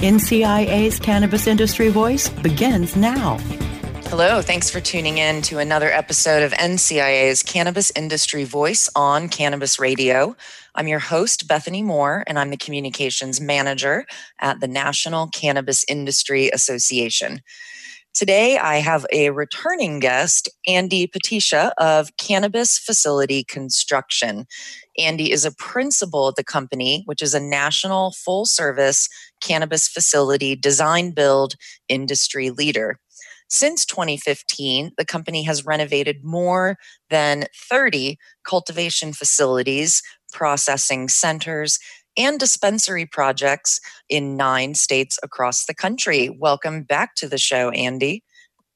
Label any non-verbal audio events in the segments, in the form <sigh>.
NCIA's Cannabis Industry Voice begins now. Hello, thanks for tuning in to another episode of NCIA's Cannabis Industry Voice on Cannabis Radio. I'm your host, Bethany Moore, and I'm the communications manager at the National Cannabis Industry Association. Today, I have a returning guest, Andy Poticha of Cannabis Facility Construction. Andy is a principal at the company, which is a national full service cannabis facility design build industry leader. Since 2015, the company has renovated more than 30 cultivation facilities, processing centers, and dispensary projects in nine states across the country. Welcome back to the show, Andy.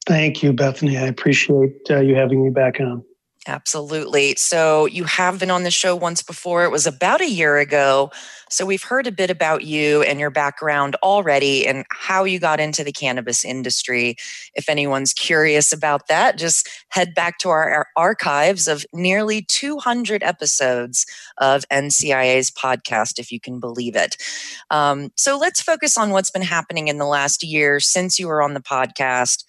Thank you, Bethany. I appreciate uh, you having me back on. Absolutely. So, you have been on the show once before. It was about a year ago. So, we've heard a bit about you and your background already and how you got into the cannabis industry. If anyone's curious about that, just head back to our, archives of nearly 200 episodes of NCIA's podcast, if you can believe it. Um, so, let's focus on what's been happening in the last year since you were on the podcast.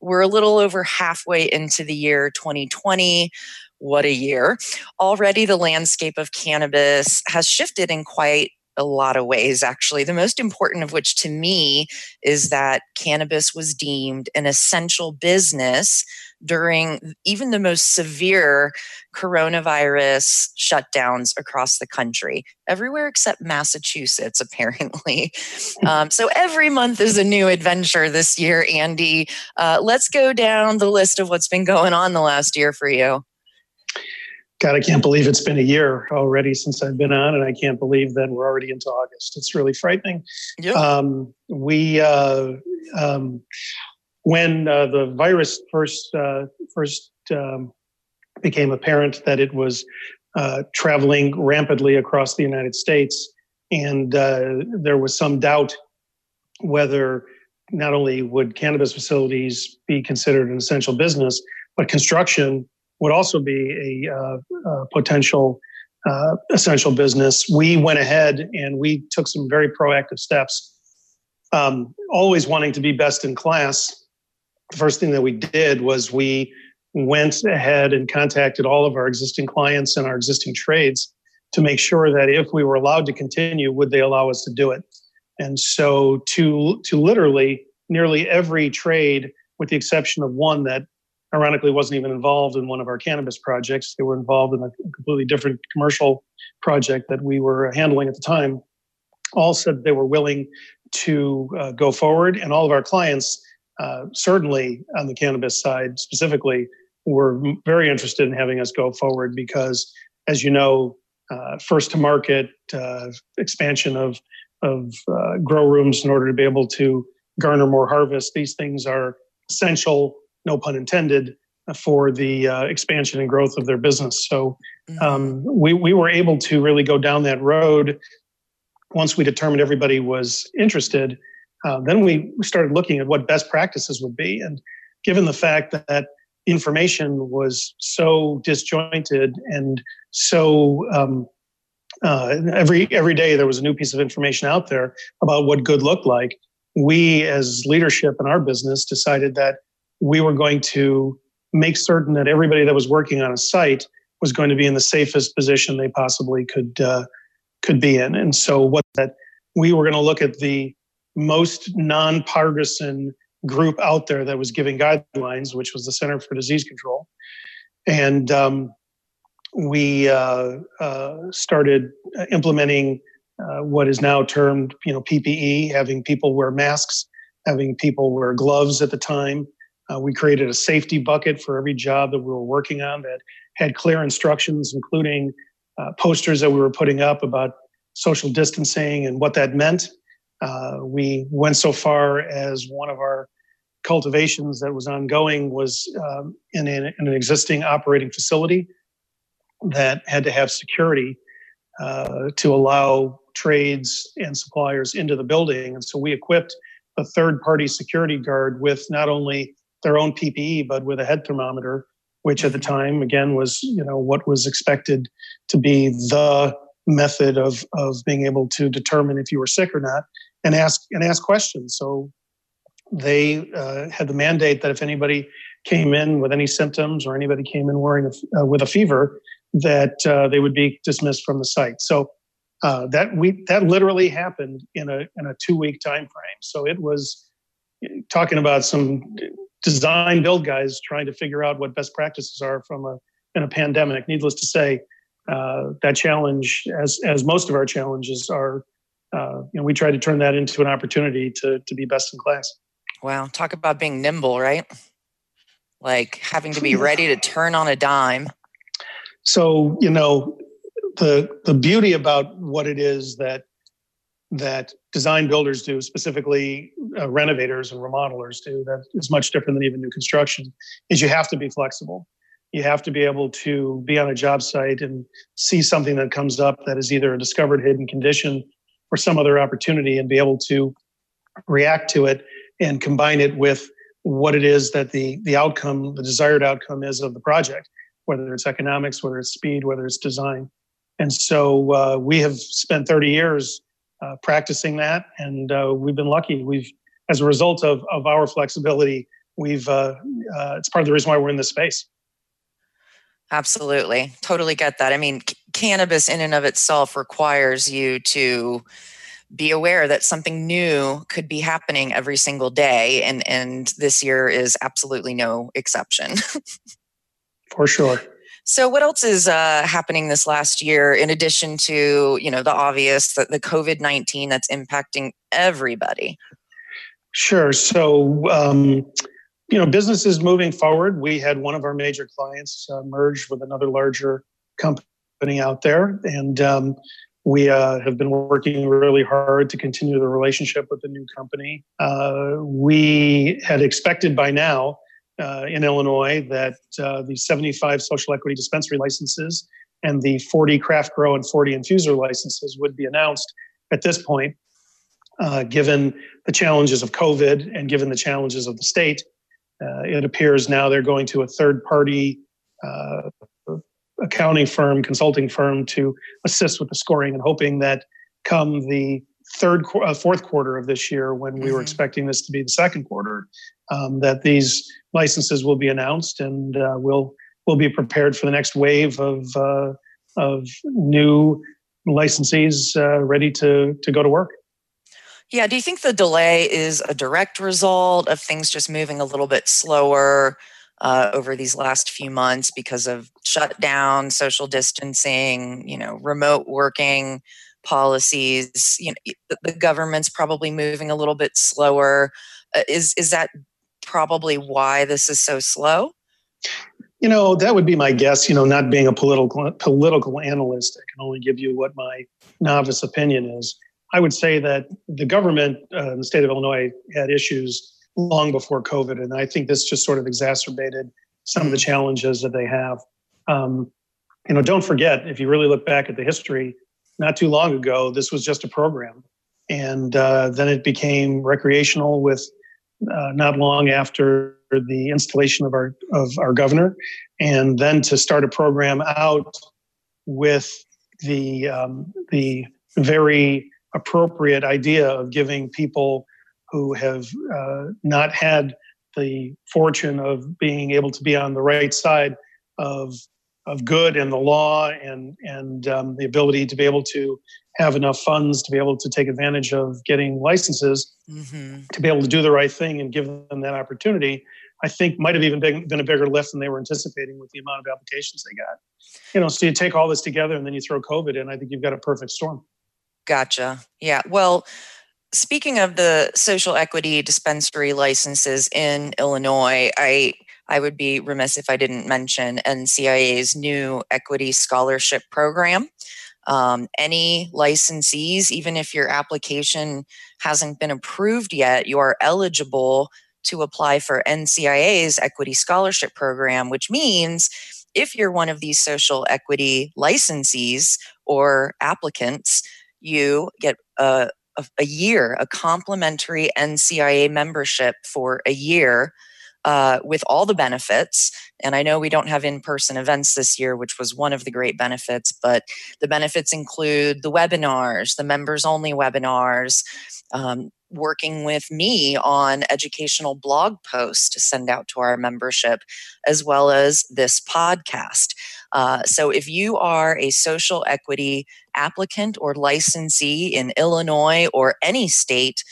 We're a little over halfway into the year 2020. What a year. Already, the landscape of cannabis has shifted in quite a lot of ways, actually. The most important of which to me is that cannabis was deemed an essential business during even the most severe coronavirus shutdowns across the country, everywhere except Massachusetts, <laughs> apparently. um, so every month is a new adventure this year, Andy. Uh, let's go down the list of what's been going on the last year for you. God, I can't believe it's been a year already since I've been on, and I can't believe that we're already into August. It's really frightening. Yeah. Um, we uh, um, when uh, the virus first uh, first um, became apparent that it was uh, traveling rapidly across the United States, and uh, there was some doubt whether not only would cannabis facilities be considered an essential business, but construction would also be a, uh, a potential uh, essential business. We went ahead and we took some very proactive steps, um, always wanting to be best in class. The first thing that we did was we went ahead and contacted all of our existing clients and our existing trades to make sure that if we were allowed to continue, would they allow us to do it? And so, to to literally nearly every trade, with the exception of one that ironically wasn't even involved in one of our cannabis projects. They were involved in a completely different commercial project that we were handling at the time. All said they were willing to uh, go forward, and all of our clients, uh, certainly on the cannabis side specifically, were very interested in having us go forward because, as you know, uh, first to market uh, expansion of of uh, grow rooms in order to be able to garner more harvest. These things are essential no pun intended, for the uh, expansion and growth of their business. So mm-hmm. um, we, we were able to really go down that road once we determined everybody was interested. Uh, then we started looking at what best practices would be. And given the fact that information was so disjointed and so um, uh, every every day there was a new piece of information out there about what good looked like. We, as leadership in our business, decided that we were going to make certain that everybody that was working on a site was going to be in the safest position they possibly could uh, could be in. And so, what that we were going to look at the most nonpartisan group out there that was giving guidelines, which was the Center for Disease Control, and um, we uh, uh, started implementing uh, what is now termed, you know, PPE, having people wear masks, having people wear gloves at the time, uh, we created a safety bucket for every job that we were working on that had clear instructions, including uh, posters that we were putting up about social distancing and what that meant. Uh, we went so far as one of our cultivations that was ongoing was um, in, in, an existing operating facility that had to have security uh, to allow trades and suppliers into the building. And so we equipped a third party security guard with not only their own PPE, but with a head thermometer, which at the mm-hmm. time, again, was, you know, what was expected to be the method of, of being able to determine if you were sick or not and ask and ask questions. So they uh, had the mandate that if anybody came in with any symptoms or anybody came in wearing a, uh, with a fever, that uh, they would be dismissed from the site. So uh, that we that literally happened in a in a two week time frame. So it was talking about some design build guys trying to figure out what best practices are from a in a pandemic. Needless to say, uh, that challenge, as as most of our challenges are, uh, you know, we try to turn that into an opportunity to to be best in class. Wow, talk about being nimble, right? Like having to be ready to turn on a dime. So you know, the the beauty about what it is that that design builders do, specifically uh, renovators and remodelers do, that is much different than even new construction, is you have to be flexible. You have to be able to be on a job site and see something that comes up that is either a discovered hidden condition or some other opportunity and be able to react to it and combine it with what it is that the the outcome, the desired outcome is of the project, whether it's economics, whether it's speed, whether it's design. And so uh, we have spent 30 years uh, practicing that, and uh, we've been lucky. We've, as a result of of our flexibility, we've uh, uh, it's part of the reason why we're in this space. Absolutely, totally get that. I mean, c- cannabis in and of itself requires you to be aware that something new could be happening every single day and and this year is absolutely no exception <laughs> for sure so what else is uh, happening this last year in addition to you know the obvious the covid-19 that's impacting everybody? Sure. So um, you know business is moving forward. We had one of our major clients uh, merged with another larger company out there. And um, we uh, have been working really hard to continue the relationship with the new company. Uh, we had expected by now uh, in Illinois that uh, the 75 social equity dispensary licenses and the 40 craft grow and 40 infuser licenses would be announced at this point. Uh, given the challenges of COVID and given the challenges of the state, uh, it appears now they're going to a third party accounting firm, consulting firm to assist with the scoring and hoping that come the third, uh, fourth quarter of this year, when we mm-hmm. were expecting this to be the second quarter, um, that these licenses will be announced and uh, we'll we'll be prepared for the next wave of uh, of new licensees uh, ready to to go to work. Yeah, do you think the delay is a direct result of things just moving a little bit slower? uh, over these last few months because of shutdown, social distancing, you know, remote working policies. You know, the government's probably moving a little bit slower. Uh, is is that probably why this is so slow? You know, that would be my guess. You know, not being a political political analyst, I can only give you what my novice opinion is. I would say that the government uh, in the state of Illinois had issues long before COVID. And I think this just sort of exacerbated some of the challenges that they have. Um, you know, don't forget, if you really look back at the history, not too long ago, this was just a program. And uh, then it became recreational with uh, not long after the installation of our of our governor, and then to start a program out with the um, the very appropriate idea of giving people who have uh, not had the fortune of being able to be on the right side of of good and the law and and um, the ability to be able to have enough funds to be able to take advantage of getting licenses mm-hmm. to be able to do the right thing and give them that opportunity i think might have even been, been a bigger lift than they were anticipating with the amount of applications they got. You know so you take all this together and then you throw covid in i think you've got a perfect storm. Gotcha. Yeah. Well Speaking of the social equity dispensary licenses in Illinois, I I would be remiss if I didn't mention NCIA's new equity scholarship program. Um, any licensees, even if your application hasn't been approved yet, you are eligible to apply for NCIA's equity scholarship program, which means if you're one of these social equity licensees or applicants, you get a, a, a year, a complimentary NCIA membership for a year uh, with all the benefits. And I know we don't have in person events this year, which was one of the great benefits, but the benefits include the webinars, the members only webinars, um, working with me on educational blog posts to send out to our membership, as well as this podcast. Uh, so if you are a social equity applicant or licensee in Illinois or any state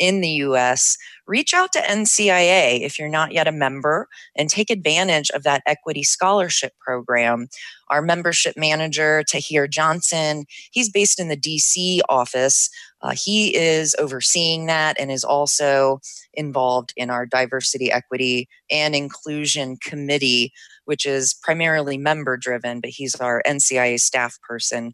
in the US, reach out to NCIA if you're not yet a member and take advantage of that equity scholarship program. Our membership manager, Tahir Johnson, he's based in the DC office. Uh, he is overseeing that and is also involved in our diversity, equity, and inclusion committee, which is primarily member driven, but he's our NCIA staff person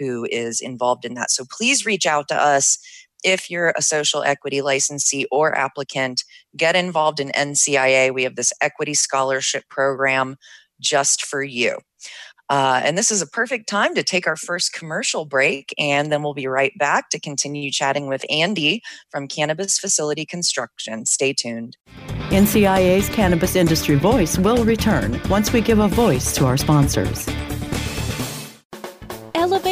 who is involved in that. So please reach out to us if you're a social equity licensee or applicant, get involved in NCIA. We have this equity scholarship program just for you. Uh, and this is a perfect time to take our first commercial break, and then we'll be right back to continue chatting with Andy from Cannabis Facility Construction. Stay tuned. NCIA's Cannabis Industry Voice will return once we give a voice to our sponsors.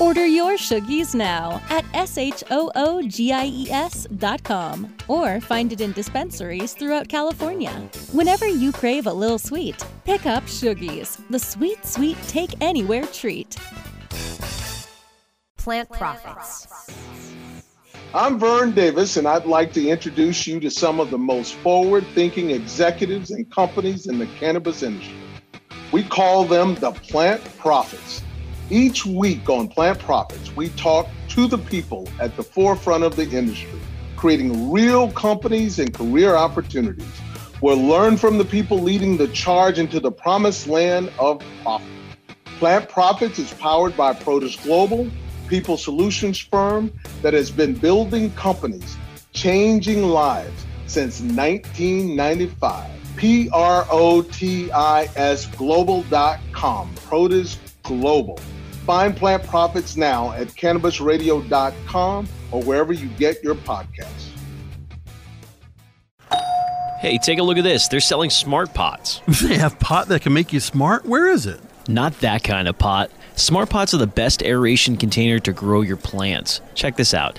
Order your Shoogies now at S-H-O-O-G-I-E-S.com or find it in dispensaries throughout California. Whenever you crave a little sweet, pick up Shoogies, the sweet, sweet take anywhere treat. Plant Profits. I'm Vern Davis, and I'd like to introduce you to some of the most forward thinking executives and companies in the cannabis industry. We call them the Plant Profits. Each week on Plant Profits, we talk to the people at the forefront of the industry, creating real companies and career opportunities. We'll learn from the people leading the charge into the promised land of profit. Plant Profits is powered by Protis Global, people solutions firm that has been building companies, changing lives since 1995. P R O T I S global.com. Protis Global. Find Plant Profits now at cannabisradio.com or wherever you get your podcasts. Hey, take a look at this. They're selling smart pots. <laughs> They have pot that can make you smart? Where is it? Not that kind of pot. Smart pots are the best aeration container to grow your plants. Check this out.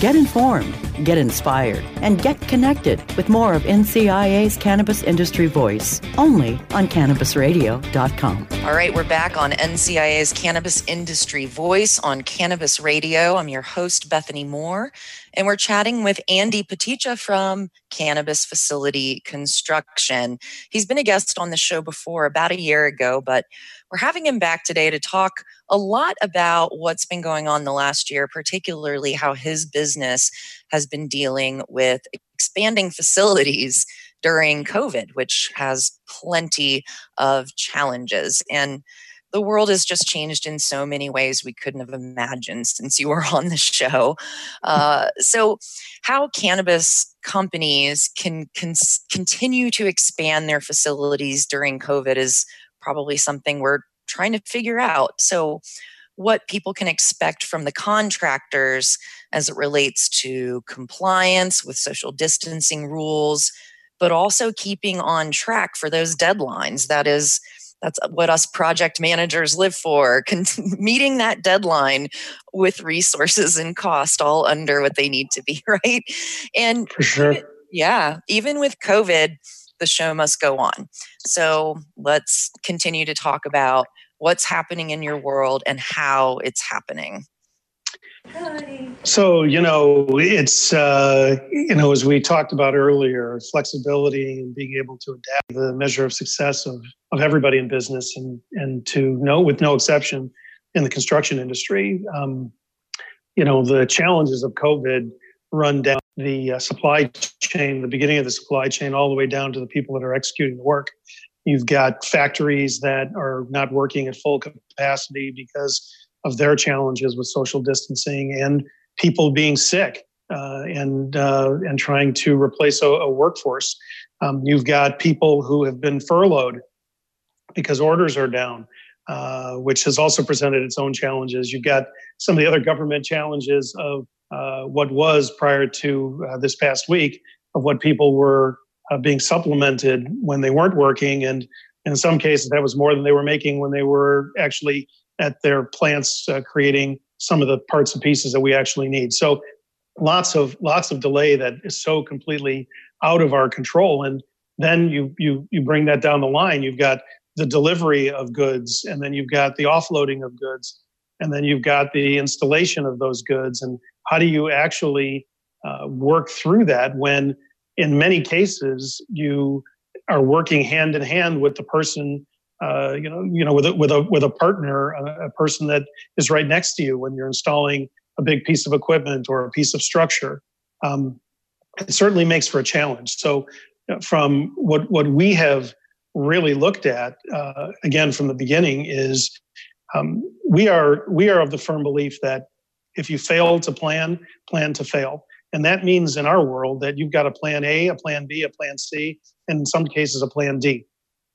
Get informed, get inspired, and get connected with more of NCIA's Cannabis Industry Voice only on CannabisRadio.com. All right, we're back on NCIA's Cannabis Industry Voice on Cannabis Radio. I'm your host, Bethany Moore, and we're chatting with Andy Poticha from Cannabis Facility Construction. He's been a guest on the show before about a year ago, but we're having him back today to talk a lot about what's been going on the last year, particularly how his business has been dealing with expanding facilities during COVID, which has plenty of challenges. And the world has just changed in so many ways we couldn't have imagined since you were <laughs> on the show. Uh, so, how cannabis companies can, can continue to expand their facilities during COVID is probably something we're trying to figure out. So, what people can expect from the contractors as it relates to compliance with social distancing rules, but also keeping on track for those deadlines. That is, that's what us project managers live for <laughs> Con- meeting that deadline with resources and cost all under what they need to be <laughs> right and for sure yeah even with covid the show must go on. So let's continue to talk about what's happening in your world and how it's happening. So you know it's uh, you know as we talked about earlier flexibility and being able to adapt the measure of success of of everybody in business and and to know with no exception in the construction industry. Um, you know the challenges of covid run down the uh, supply chain the beginning of the supply chain all the way down to the people that are executing the work you've got factories that are not working at full capacity because of their challenges with social distancing and people being sick uh, and uh, and trying to replace a, a workforce. Um, you've got people who have been furloughed because orders are down, uh, which has also presented its own challenges. You've got some of the other government challenges of uh, what was prior to uh, this past week of what people were uh, being supplemented when they weren't working, and in some cases that was more than they were making when they were actually at their plants uh, creating some of the parts and pieces that we actually need. So lots of lots of delay that is so completely out of our control and then you you you bring that down the line you've got the delivery of goods and then you've got the offloading of goods and then you've got the installation of those goods and how do you actually uh, work through that when in many cases you are working hand in hand with the person uh, you know, you know, with a, with a with a partner, a, a, person that is right next to you when you're installing a big piece of equipment or a piece of structure. Um, it certainly makes for a challenge. So, from what what we have really looked at, uh, again from the beginning, is um, we are we are of the firm belief that if you fail to plan, plan to fail. And that means in our world that you've got a plan A, a plan B, a plan C, and in some cases a plan D.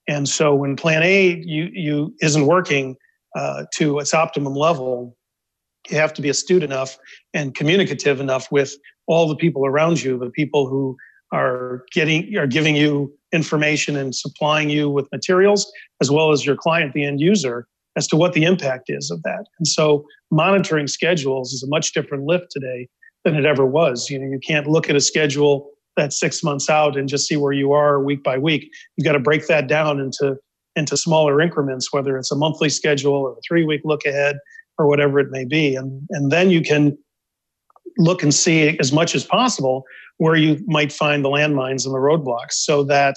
And so when Plan A you, you isn't working uh, to its optimum level, you have to be astute enough and communicative enough with all the people around you, the people who are getting are giving you information and supplying you with materials, as well as your client, the end user, as to what the impact is of that. And so monitoring schedules is a much different lift today than it ever was. You know, you can't look at a schedule that six months out and just see where you are week by week. You've got to break that down into into smaller increments, whether it's a monthly schedule or a three week look ahead or whatever it may be. And, and then you can look and see as much as possible where you might find the landmines and the roadblocks so that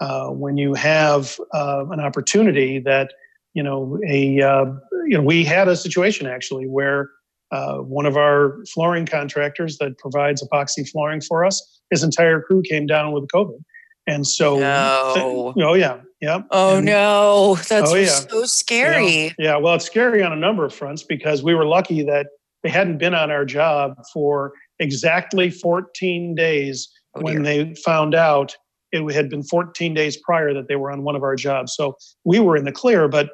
uh, when you have uh, an opportunity that, you know, a, uh, you know, we had a situation actually where uh, one of our flooring contractors that provides epoxy flooring for us his entire crew came down with COVID. And so, no. oh yeah, yeah. Oh and, no, that's oh, yeah. so scary. Know, yeah, well, it's scary on a number of fronts because we were lucky that they hadn't been on our job for exactly 14 days oh, when they found out it had been 14 days prior that they were on one of our jobs. So we were in the clear, but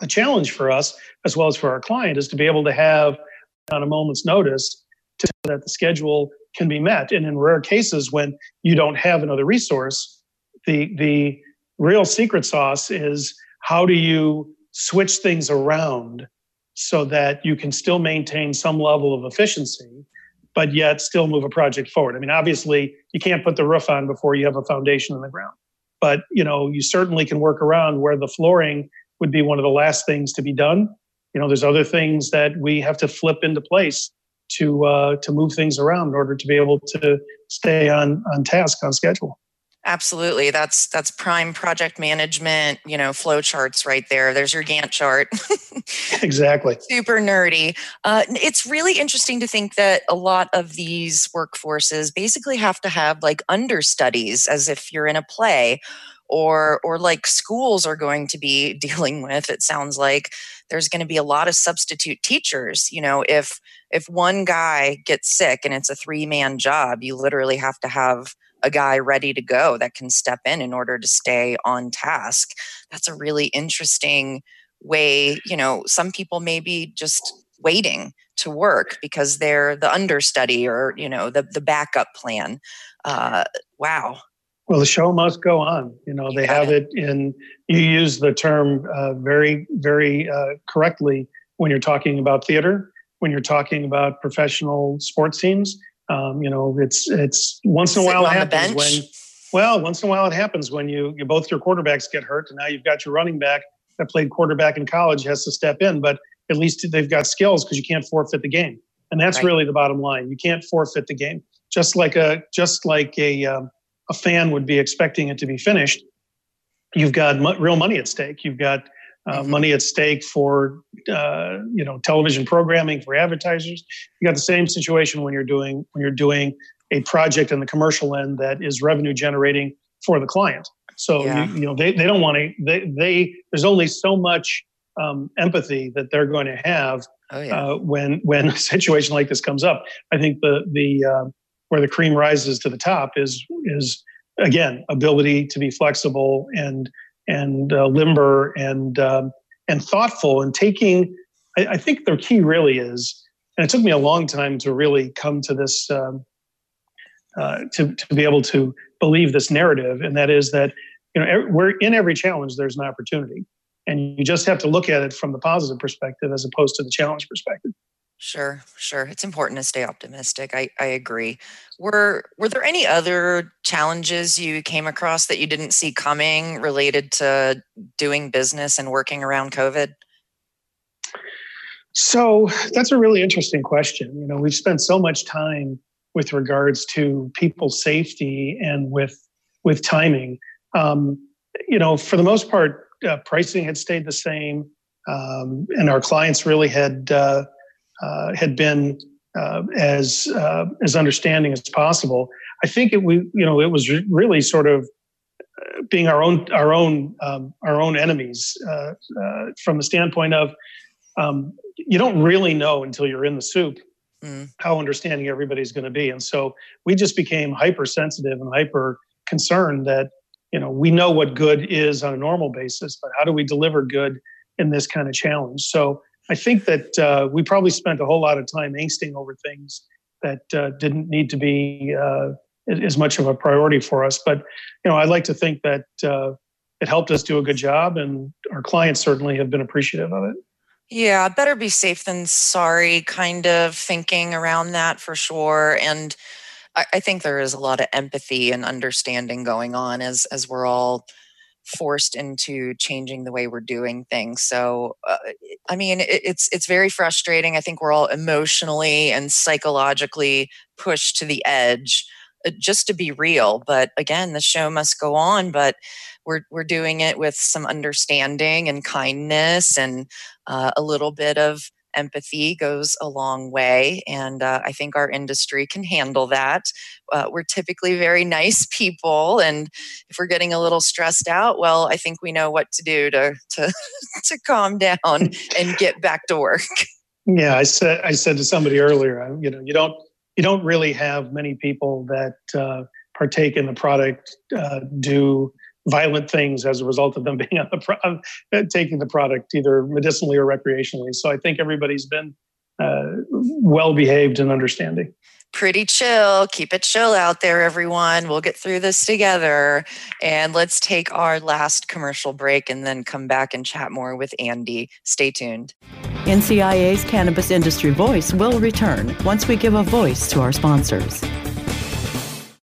the challenge for us as well as for our client is to be able to have on a moment's notice to that the schedule can be met. And in rare cases, when you don't have another resource, the the real secret sauce is how do you switch things around so that you can still maintain some level of efficiency, but yet still move a project forward. I mean, obviously, you can't put the roof on before you have a foundation in the ground, but you know, you certainly can work around where the flooring would be one of the last things to be done. You know, there's other things that we have to flip into place to uh, to move things around in order to be able to stay on on task on schedule absolutely that's that's prime project management you know flow charts right there. There's your gantt chart. <laughs> Exactly. Super nerdy. Uh, it's really interesting to think that a lot of these workforces basically have to have like understudies as if you're in a play or or like schools are going to be <laughs> dealing with it sounds like. There's going to be a lot of substitute teachers you know if if one guy gets sick and it's a three man job you literally have to have a guy ready to go that can step in in order to stay on task that's a really interesting way you know some people may be just waiting to work because they're the understudy or you know the the backup plan uh, wow well, the show must go on. You know, they have it. it in, you use the term uh, very, very uh, correctly when you're talking about theater, when you're talking about professional sports teams. Um, you know, it's, it's once in a while it happens when, well, once in a while it happens when you, you both your quarterbacks get hurt and now you've got your running back that played quarterback in college has to step in, but at least they've got skills because you can't forfeit the game. And that's right. really the bottom line. You can't forfeit the game. Just like a, just like a, um, a fan would be expecting it to be finished, you've got real money at stake. You've got uh, mm-hmm. money at stake for uh, you know television programming for advertisers. You got the same situation when you're doing when you're doing a project in the commercial end that is revenue generating for the client. So yeah. you, you, know they, they don't want to they they there's only so much um, empathy that they're going to have oh, yeah. uh, when when <laughs> a situation like this comes up. I think the the uh, where the cream rises to the top is is again ability to be flexible and and uh, limber and um, and thoughtful and taking. I, I, think the key really is, and it took me a long time to really come to this um, uh, to to be able to believe this narrative, and that is that you know we're in every challenge there's an opportunity, and you just have to look at it from the positive perspective as opposed to the challenge perspective. Sure, sure. It's important to stay optimistic. I, I agree. Were were there any other challenges you came across that you didn't see coming related to doing business and working around COVID? So that's a really interesting question. You know, we've spent so much time with regards to people's safety and with with timing. Um, you know, for the most part, uh, pricing had stayed the same, um, and our clients really had. Uh, had been uh, as uh, as understanding as possible. I think it we you know it was really sort of uh, being our own our own um, our own enemies uh, uh, from the standpoint of um, you don't really know until you're in the soup mm. how understanding everybody's going to be, and so we just became hypersensitive and hyper concerned that you know we know what good is on a normal basis, but how do we deliver good in this kind of challenge? So I think that uh, we probably spent a whole lot of time angsting over things that uh, didn't need to be uh, as much of a priority for us. But you know, I'd like to think that uh, it helped us do a good job, and our clients certainly have been appreciative of it. Yeah, better be safe than sorry, kind of thinking around that for sure. And I, I think there is a lot of empathy and understanding going on as as we're all forced into changing the way we're doing things. So, uh, I mean, it, it's it's very frustrating. I think we're all emotionally and psychologically pushed to the edge uh, just to be real. But again, the show must go on. But we're we're doing it with some understanding and kindness and uh, a little bit of empathy goes a long way. And uh, I think our industry can handle that. Uh, we're typically very <laughs> nice people. And if we're getting a little stressed out, well, I think we know what to do to, to, <laughs> to calm down and get back to work. <laughs> Yeah, I said I said to somebody earlier, you know, you don't you don't really have many people that uh, partake in the product uh, do violent things as a result of them <laughs> being on the pro- uh, taking the product either medicinally or recreationally. So I think everybody's been uh, well behaved and understanding. Pretty chill. Keep it chill out there, everyone. We'll get through this together. And let's take our last commercial break and then come back and chat more with Andy. Stay tuned. NCIA's Cannabis Industry Voice will return once we give a voice to our sponsors.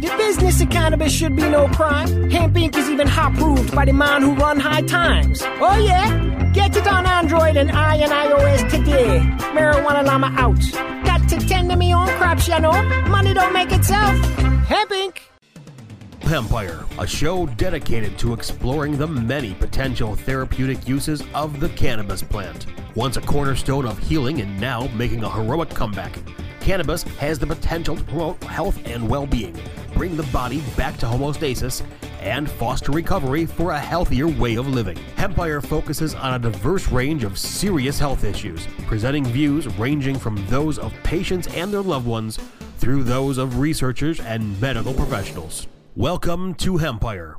The business of cannabis should be no crime. Hemp Inc. is even hot proved by the man who run high times. Oh yeah? Get it on Android and I and iOS today. Marijuana Llama out. Got to tend to me own crops, you know. Money don't make itself. Hemp Inc. Empire, a show dedicated to exploring the many potential therapeutic uses of the cannabis plant. Once a cornerstone of healing and now making a heroic comeback. Cannabis has the potential to promote health and well being, bring the body back to homeostasis, and foster recovery for a healthier way of living. Empire focuses on a diverse range of serious health issues, presenting views ranging from those of patients and their loved ones through those of researchers and medical professionals. Welcome to Empire.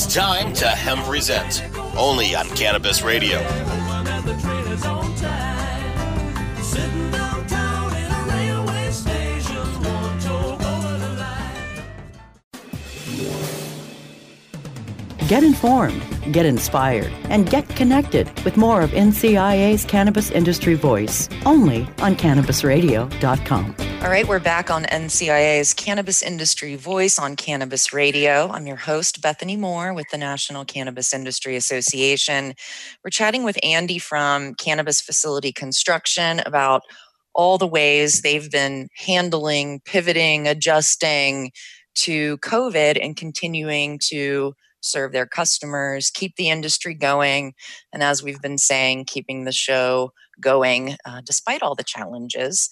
It's time to Hemp Present, only on Cannabis Radio. Get informed, get inspired, and get connected with more of NCIA's Cannabis Industry Voice only on CannabisRadio.com. All right, we're back on NCIA's Cannabis Industry Voice on Cannabis Radio. I'm your host, Bethany Moore with the National Cannabis Industry Association. We're chatting with Andy from Cannabis Facility Construction about all the ways they've been handling, pivoting, adjusting to COVID and continuing to serve their customers, keep the industry going, and as we've been saying, keeping the show going uh, despite all the challenges.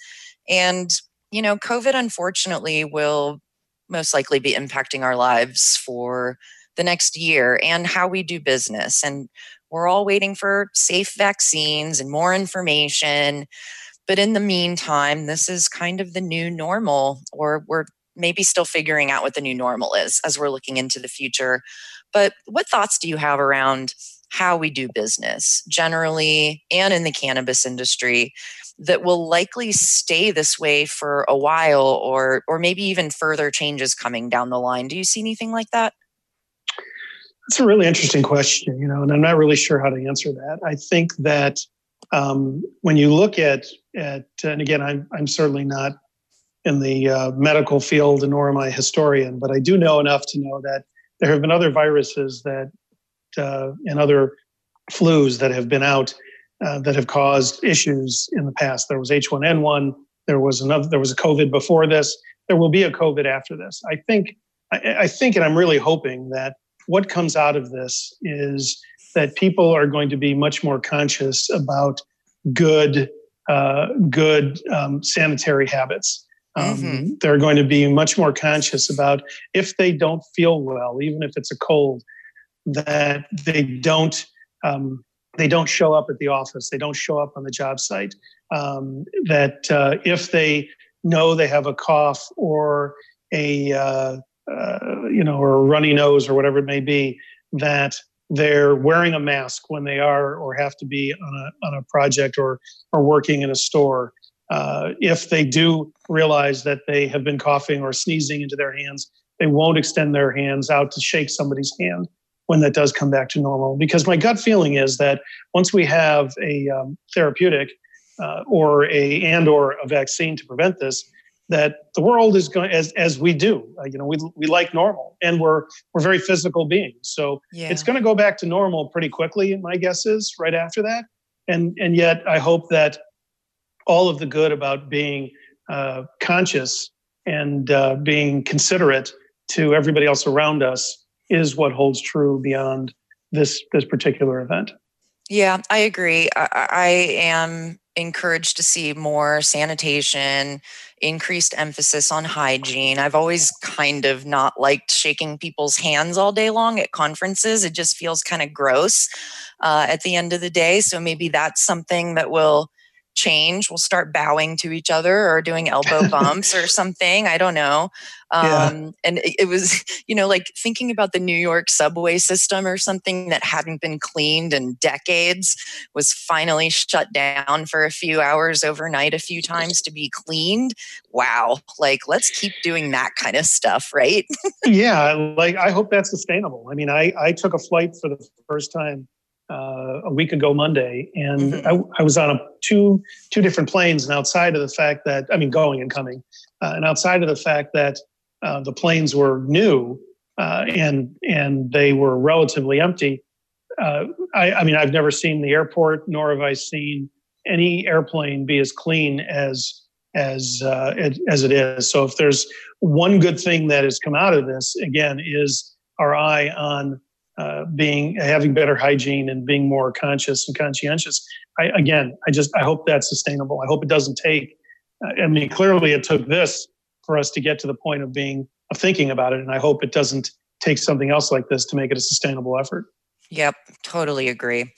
And, you know, COVID unfortunately will most likely be impacting our lives for the next year and how we do business. And we're all waiting for safe vaccines and more information. But in the meantime, this is kind of the new normal, or we're maybe still figuring out what the new normal is as we're looking into the future but what thoughts do you have around how we do business generally and in the cannabis industry that will likely stay this way for a while or or maybe even further changes coming down the line? Do you see anything like that? That's a really interesting question, you know, and I'm not really sure how to answer that. I think that um, when you look at at and again, I'm I'm certainly not in the uh, medical field, nor am I a historian, but I do know enough to know that there have been other viruses that uh, and other flus that have been out uh, that have caused issues in the past. There was H1N1. There was another. There was a COVID before this. There will be a COVID after this. I think. I, I think, and I'm really hoping that what comes out of this is that people are going to be much more conscious about good, uh, good um, sanitary habits. Um, mm-hmm. They're going to be much more conscious about if they don't feel well, even if it's a cold, that they don't um, they don't show up at the office, they don't show up on the job site. Um, that uh, if they know they have a cough or a uh, uh, you know or a runny nose or whatever it may be, that they're wearing a mask when they are or have to be on a on a project or or working in a store uh, if they do realize that they have been coughing or sneezing into their hands, they won't extend their hands out to shake somebody's hand when that does come back to normal. Because my gut feeling is that once we have a um, therapeutic uh, or a and or a vaccine to prevent this, that the world is going as as we do. Uh, you know, we we like normal, and we're we're very physical beings. So yeah. it's going to go back to normal pretty quickly. My guess is right after that. And and yet I hope that all of the good about being uh, conscious and uh, being considerate to everybody else around us is what holds true beyond this this particular event. Yeah, I agree. I, I am encouraged to see more sanitation, increased emphasis on hygiene. I've always kind of not liked shaking people's hands all day long at conferences. It just feels kind of gross uh, at the end of the day. So maybe that's something that will change. We'll start bowing to each other or doing elbow <laughs> bumps or something. I don't know. Um, yeah. And it, it, was, <laughs> you know, like thinking about the New York subway system or something that hadn't been cleaned in decades was finally shut down for a few hours overnight, a few times to be cleaned. Wow. Like, let's keep doing that kind of stuff, right? <laughs> yeah. Like, I hope that's sustainable. I mean, I, I took a flight for the first time uh, a week ago Monday, and mm-hmm. I, I, was on a two two different planes. And outside of the fact that I mean, going and coming, uh, and outside of the fact that uh, the planes were new uh, and and they were relatively empty, uh, I, I, mean, I've never seen the airport, nor have I seen any airplane be as clean as as uh, it, as it is. So, if there's one good thing that has come out of this, again, is our eye on uh, being having better hygiene and being more conscious and conscientious. I, again, I just I hope that's sustainable. I hope it doesn't take. Uh, I mean, clearly it took this for us to get to the point of being of thinking about it, and I hope it doesn't take something else like this to make it a sustainable effort. Yep, totally agree.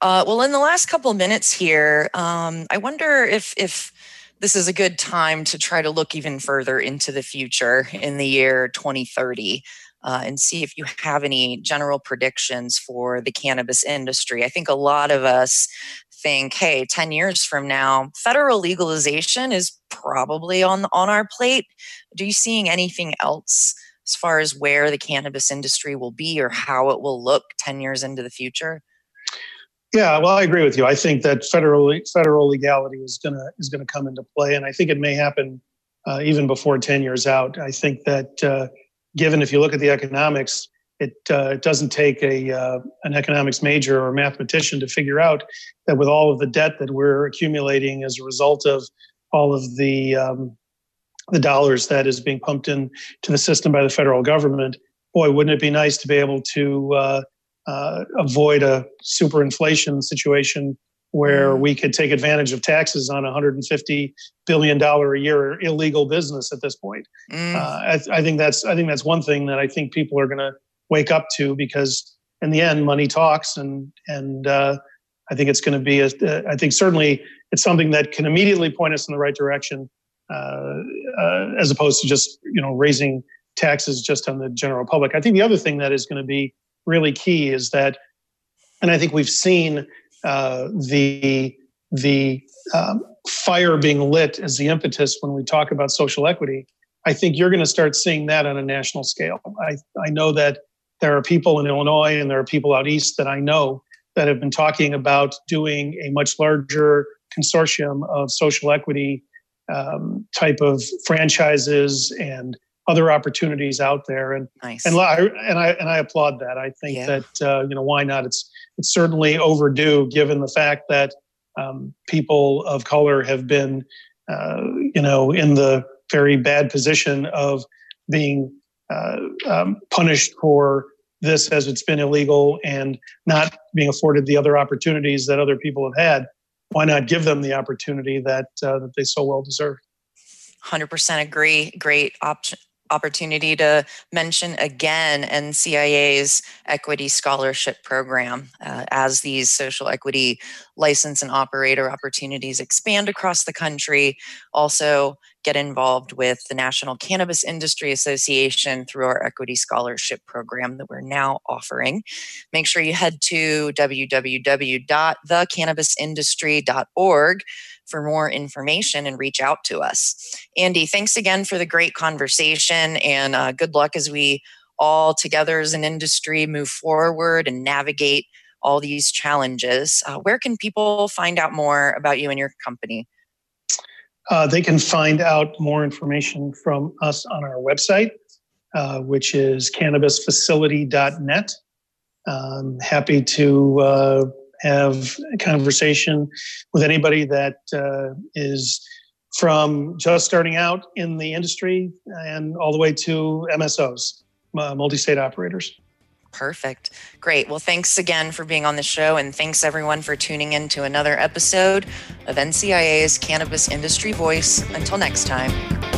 Uh, well, in the last couple of minutes here, um, I wonder if if this is a good time to try to look even further into the future in the year 2030 uh, and see if you have any general predictions for the cannabis industry. I think a lot of us think, hey, 10 years from now, federal legalization is probably on, on our plate. Do you seeing anything else as far as where the cannabis industry will be or how it will look 10 years into the future? Yeah, well, I agree with you. I think that federal federal legality is gonna is gonna come into play, and I think it may happen uh, even before ten years out. I think that uh, given if you look at the economics, it, uh, it doesn't take a uh, an economics major or mathematician to figure out that with all of the debt that we're accumulating as a result of all of the um, the dollars that is being pumped in to the system by the federal government, boy, wouldn't it be nice to be able to uh, uh avoid a super inflation situation where mm. we could take advantage of taxes on 150 billion dollar a year illegal business at this point. Mm. Uh, I, I, think that's I think that's one thing that I think people are going to wake up to because in the end, money talks, and and uh, I think it's going to be a, I think certainly it's something that can immediately point us in the right direction, uh, uh, as opposed to just you know raising taxes just on the general public. I think the other thing that is going to be really key is that, and I think we've seen uh, the the um, fire being lit as the impetus when we talk about social equity. I think you're going to start seeing that on a national scale. I, I know that there are people in Illinois and there are people out east that I know that have been talking about doing a much larger consortium of social equity um, type of franchises and other opportunities out there. And nice. and I and I and I applaud that. I think yeah. that uh, you know why not? It's it's certainly overdue given the fact that um, people of color have been, uh, you know, in the very bad position of being uh, um, punished for this as it's been illegal and not being afforded the other opportunities that other people have had. Why not give them the opportunity that uh, that they so well deserve? 100% agree. Great option opportunity to mention again NCIA's Equity Scholarship Program uh, as these social equity license and operator opportunities expand across the country. Also, get involved with the National Cannabis Industry Association through our Equity Scholarship Program that we're now offering. Make sure you head to www.thecannabisindustry.org for more information and reach out to us. Andy, thanks again for the great conversation and uh, good luck as we all together as an industry move forward and navigate all these challenges. Uh, where can people find out more about you and your company? Uh, they can find out more information from us on our website, uh, which is cannabisfacility.net. I'm happy to uh, have a conversation with anybody that uh, is from just starting out in the industry and all the way to MSOs, uh, multi state operators. Perfect. Great. Well, thanks again for being on the show, and thanks everyone for tuning in to another episode of NCIA's Cannabis Industry Voice. Until next time.